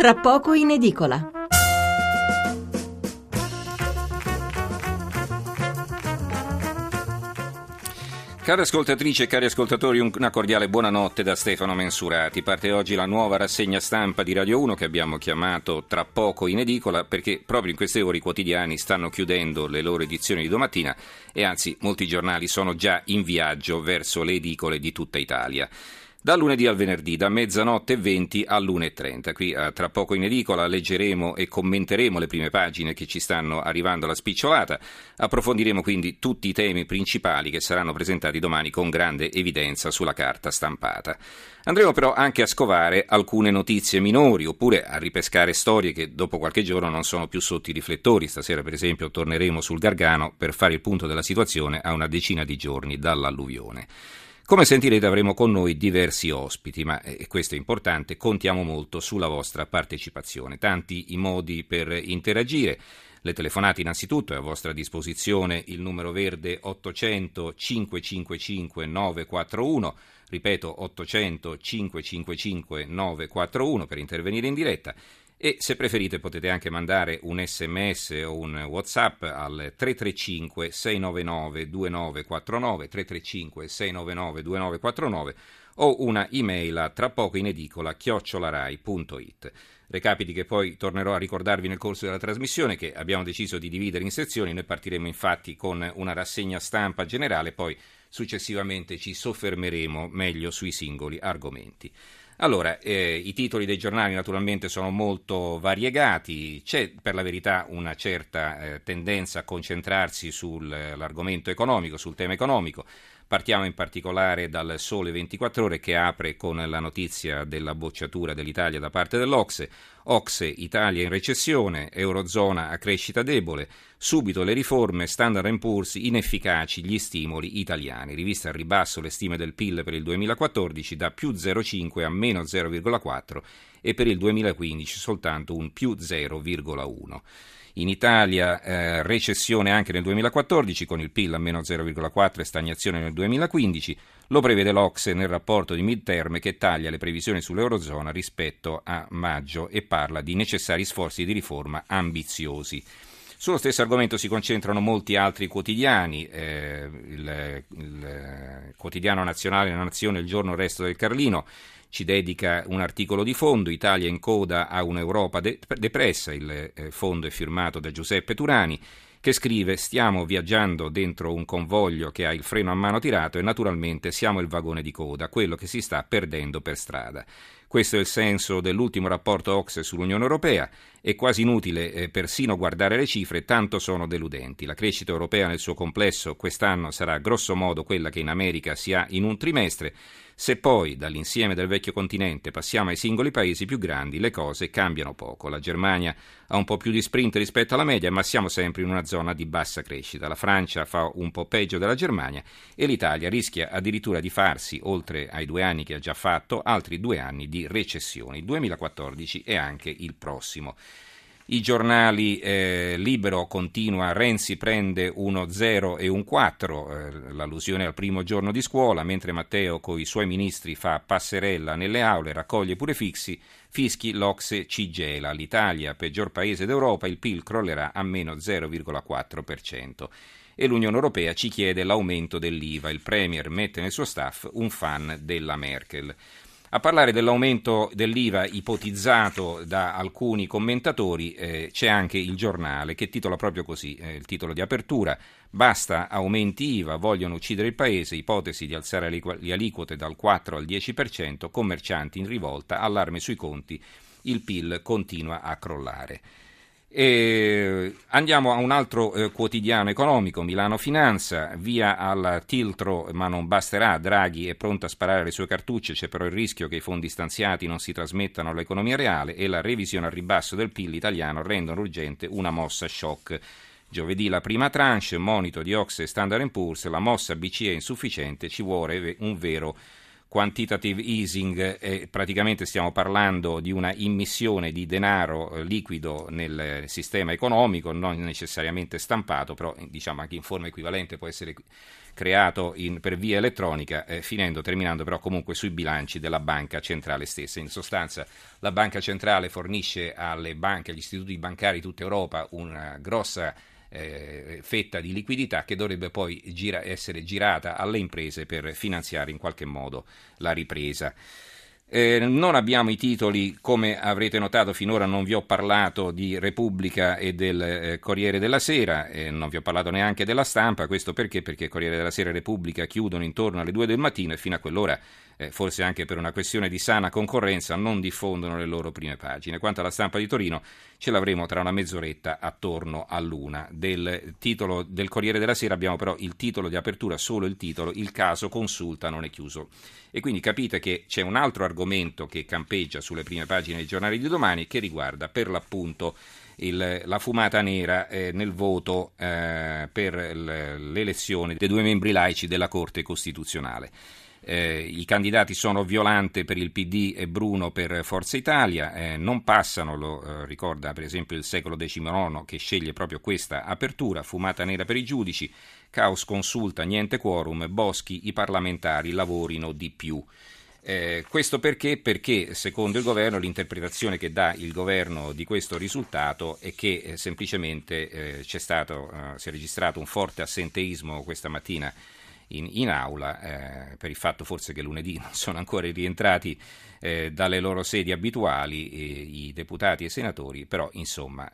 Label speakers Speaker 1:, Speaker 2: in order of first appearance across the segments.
Speaker 1: Tra poco in edicola.
Speaker 2: Cari ascoltatrici e cari ascoltatori, una cordiale buonanotte da Stefano Mensurati. Parte oggi la nuova rassegna stampa di Radio 1 che abbiamo chiamato tra poco in edicola perché proprio in queste ore i quotidiani stanno chiudendo le loro edizioni di domattina e anzi molti giornali sono già in viaggio verso le edicole di tutta Italia. Da lunedì al venerdì, da mezzanotte e 20 all'1.30. Qui a, tra poco in edicola leggeremo e commenteremo le prime pagine che ci stanno arrivando alla spicciolata. Approfondiremo quindi tutti i temi principali che saranno presentati domani con grande evidenza sulla carta stampata. Andremo però anche a scovare alcune notizie minori oppure a ripescare storie che dopo qualche giorno non sono più sotto i riflettori. Stasera, per esempio, torneremo sul Gargano per fare il punto della situazione a una decina di giorni dall'alluvione. Come sentirete avremo con noi diversi ospiti, ma e questo è importante, contiamo molto sulla vostra partecipazione. Tanti i modi per interagire. Le telefonate innanzitutto è a vostra disposizione il numero verde 800 555 941, ripeto 800 555 941 per intervenire in diretta e se preferite potete anche mandare un sms o un whatsapp al 335 699 2949 335 699 2949 o una email a tra poco in edicola chiocciolarai.it. Recapiti che poi tornerò a ricordarvi nel corso della trasmissione che abbiamo deciso di dividere in sezioni, noi partiremo infatti con una rassegna stampa generale, poi successivamente ci soffermeremo meglio sui singoli argomenti. Allora, eh, i titoli dei giornali naturalmente sono molto variegati, c'è per la verità una certa eh, tendenza a concentrarsi sull'argomento economico, sul tema economico. Partiamo in particolare dal Sole 24 Ore che apre con la notizia della bocciatura dell'Italia da parte dell'Ocse. Ocse, Italia in recessione, Eurozona a crescita debole, subito le riforme, Standard Poor's inefficaci gli stimoli italiani. Rivista al ribasso le stime del PIL per il 2014 da più 0,5 a meno 0,4 e per il 2015 soltanto un più 0,1. In Italia eh, recessione anche nel 2014 con il PIL a meno 0,4 e stagnazione nel 2015, lo prevede l'Ocse nel rapporto di midterm che taglia le previsioni sull'Eurozona rispetto a maggio e parla di necessari sforzi di riforma ambiziosi. Sullo stesso argomento si concentrano molti altri quotidiani, eh, il, il, quotidiano nazionale La Nazione, il giorno, il resto del Carlino, ci dedica un articolo di fondo, Italia in coda a un'Europa de- depressa, il eh, fondo è firmato da Giuseppe Turani, che scrive stiamo viaggiando dentro un convoglio che ha il freno a mano tirato e naturalmente siamo il vagone di coda, quello che si sta perdendo per strada. Questo è il senso dell'ultimo rapporto Ox sull'Unione Europea. È quasi inutile eh, persino guardare le cifre, tanto sono deludenti. La crescita europea nel suo complesso quest'anno sarà grosso modo quella che in America si ha in un trimestre. Se poi dall'insieme del vecchio continente passiamo ai singoli paesi più grandi, le cose cambiano poco. La Germania ha un po' più di sprint rispetto alla media, ma siamo sempre in una zona di bassa crescita. La Francia fa un po' peggio della Germania e l'Italia rischia addirittura di farsi, oltre ai due anni che ha già fatto, altri due anni di recessione, il 2014 e anche il prossimo. I giornali eh, Libero continua, Renzi prende uno 0 e un 4, eh, l'allusione al primo giorno di scuola, mentre Matteo con i suoi ministri fa passerella nelle aule, raccoglie pure fissi, fischi, l'Ocse ci gela. L'Italia, peggior paese d'Europa, il PIL crollerà a meno 0,4% e l'Unione Europea ci chiede l'aumento dell'IVA. Il Premier mette nel suo staff un fan della Merkel. A parlare dell'aumento dell'IVA ipotizzato da alcuni commentatori eh, c'è anche il giornale che titola proprio così, eh, il titolo di apertura, basta aumenti IVA, vogliono uccidere il paese, ipotesi di alzare le aliquote dal 4 al 10%, commercianti in rivolta, allarme sui conti, il PIL continua a crollare. E andiamo a un altro eh, quotidiano economico, Milano Finanza, via al tiltro, ma non basterà, Draghi è pronto a sparare le sue cartucce, c'è però il rischio che i fondi stanziati non si trasmettano all'economia reale e la revisione al ribasso del PIL italiano rendono urgente una mossa shock. Giovedì la prima tranche, monito di Ox e Standard Poor's, la mossa BCE è insufficiente, ci vuole un vero quantitative easing, eh, praticamente stiamo parlando di una immissione di denaro eh, liquido nel sistema economico, non necessariamente stampato, però diciamo anche in forma equivalente può essere creato in, per via elettronica, eh, finendo, terminando però comunque sui bilanci della banca centrale stessa. In sostanza la banca centrale fornisce alle banche, agli istituti bancari di tutta Europa una grossa eh, fetta di liquidità che dovrebbe poi gira- essere girata alle imprese per finanziare in qualche modo la ripresa. Eh, non abbiamo i titoli, come avrete notato finora non vi ho parlato di Repubblica e del eh, Corriere della Sera, eh, non vi ho parlato neanche della stampa, questo perché? Perché Corriere della Sera e Repubblica chiudono intorno alle 2 del mattino e fino a quell'ora eh, forse anche per una questione di sana concorrenza, non diffondono le loro prime pagine. Quanto alla stampa di Torino, ce l'avremo tra una mezz'oretta attorno all'una. Del titolo del Corriere della Sera abbiamo però il titolo di apertura, solo il titolo, il caso consulta non è chiuso. E quindi capite che c'è un altro argomento che campeggia sulle prime pagine dei giornali di domani che riguarda per l'appunto il, la fumata nera eh, nel voto eh, per l'elezione dei due membri laici della Corte Costituzionale. Eh, I candidati sono Violante per il PD e Bruno per Forza Italia, eh, non passano, lo eh, ricorda per esempio il secolo XIX che sceglie proprio questa apertura, fumata nera per i giudici, caos consulta, niente quorum, Boschi, i parlamentari lavorino di più. Eh, questo perché? Perché secondo il governo l'interpretazione che dà il governo di questo risultato è che eh, semplicemente eh, stato, eh, si è registrato un forte assenteismo questa mattina in, in aula, eh, per il fatto forse che lunedì non sono ancora rientrati eh, dalle loro sedi abituali i deputati e i senatori, però insomma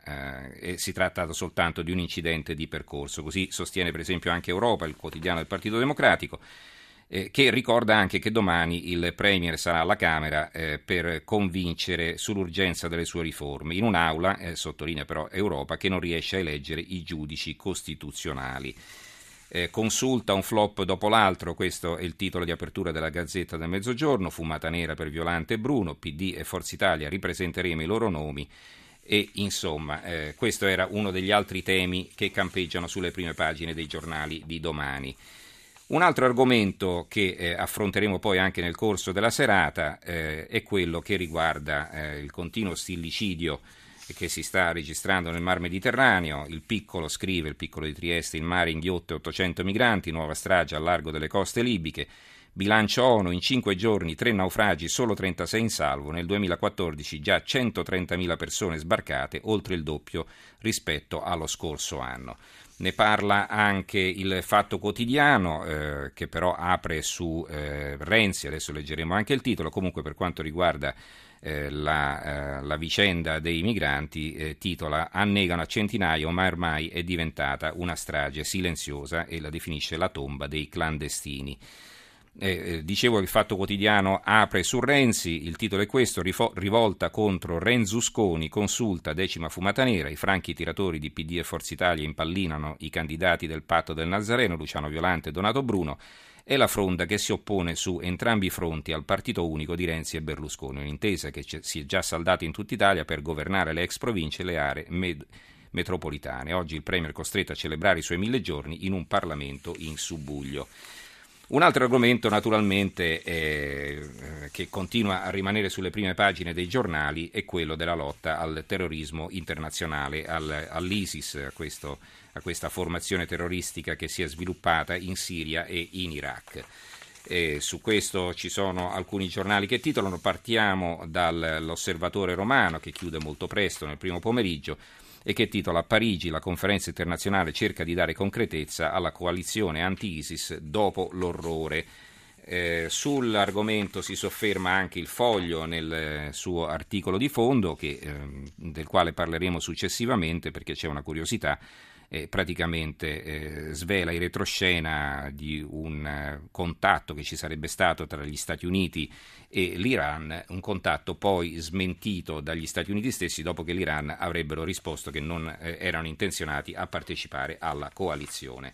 Speaker 2: si tratta soltanto di un incidente di percorso, così sostiene per esempio anche Europa, il quotidiano del Partito Democratico. Eh, che ricorda anche che domani il Premier sarà alla Camera eh, per convincere sull'urgenza delle sue riforme, in un'aula, eh, sottolinea però Europa, che non riesce a eleggere i giudici costituzionali eh, consulta un flop dopo l'altro, questo è il titolo di apertura della Gazzetta del Mezzogiorno, fumata nera per Violante e Bruno, PD e Forza Italia, ripresenteremo i loro nomi e insomma eh, questo era uno degli altri temi che campeggiano sulle prime pagine dei giornali di domani. Un altro argomento che eh, affronteremo poi anche nel corso della serata eh, è quello che riguarda eh, il continuo stillicidio che si sta registrando nel Mar Mediterraneo. Il piccolo scrive, il piccolo di Trieste, il mare inghiotte 800 migranti, nuova strage al largo delle coste libiche. Bilancio ONU, in cinque giorni tre naufragi, solo 36 in salvo, nel 2014 già 130.000 persone sbarcate, oltre il doppio rispetto allo scorso anno. Ne parla anche il Fatto Quotidiano, eh, che però apre su eh, Renzi, adesso leggeremo anche il titolo, comunque per quanto riguarda eh, la, eh, la, vicenda dei migranti eh, titola Annegano a centinaia, ma ormai è diventata una strage silenziosa e la definisce la tomba dei clandestini. Eh, eh, dicevo il Fatto Quotidiano apre su Renzi, il titolo è questo, rivolta contro Renzusconi, consulta decima fumata nera, i franchi tiratori di PD e Forza Italia impallinano i candidati del patto del Nazareno, Luciano Violante e Donato Bruno, è la fronda che si oppone su entrambi i fronti al partito unico di Renzi e Berlusconi, un'intesa che si è già saldata in tutta Italia per governare le ex province e le aree med- metropolitane. Oggi il Premier è costretto a celebrare i suoi mille giorni in un Parlamento in subbuglio. Un altro argomento naturalmente eh, che continua a rimanere sulle prime pagine dei giornali è quello della lotta al terrorismo internazionale, al, all'ISIS, a, questo, a questa formazione terroristica che si è sviluppata in Siria e in Iraq. E su questo ci sono alcuni giornali che titolano, partiamo dall'Osservatore Romano che chiude molto presto nel primo pomeriggio e che titola Parigi, la conferenza internazionale cerca di dare concretezza alla coalizione anti-ISIS dopo l'orrore. Eh, sull'argomento si sofferma anche il foglio nel suo articolo di fondo, che, eh, del quale parleremo successivamente perché c'è una curiosità eh, praticamente eh, svela in retroscena di un eh, contatto che ci sarebbe stato tra gli Stati Uniti e l'Iran, un contatto poi smentito dagli Stati Uniti stessi dopo che l'Iran avrebbero risposto che non eh, erano intenzionati a partecipare alla coalizione.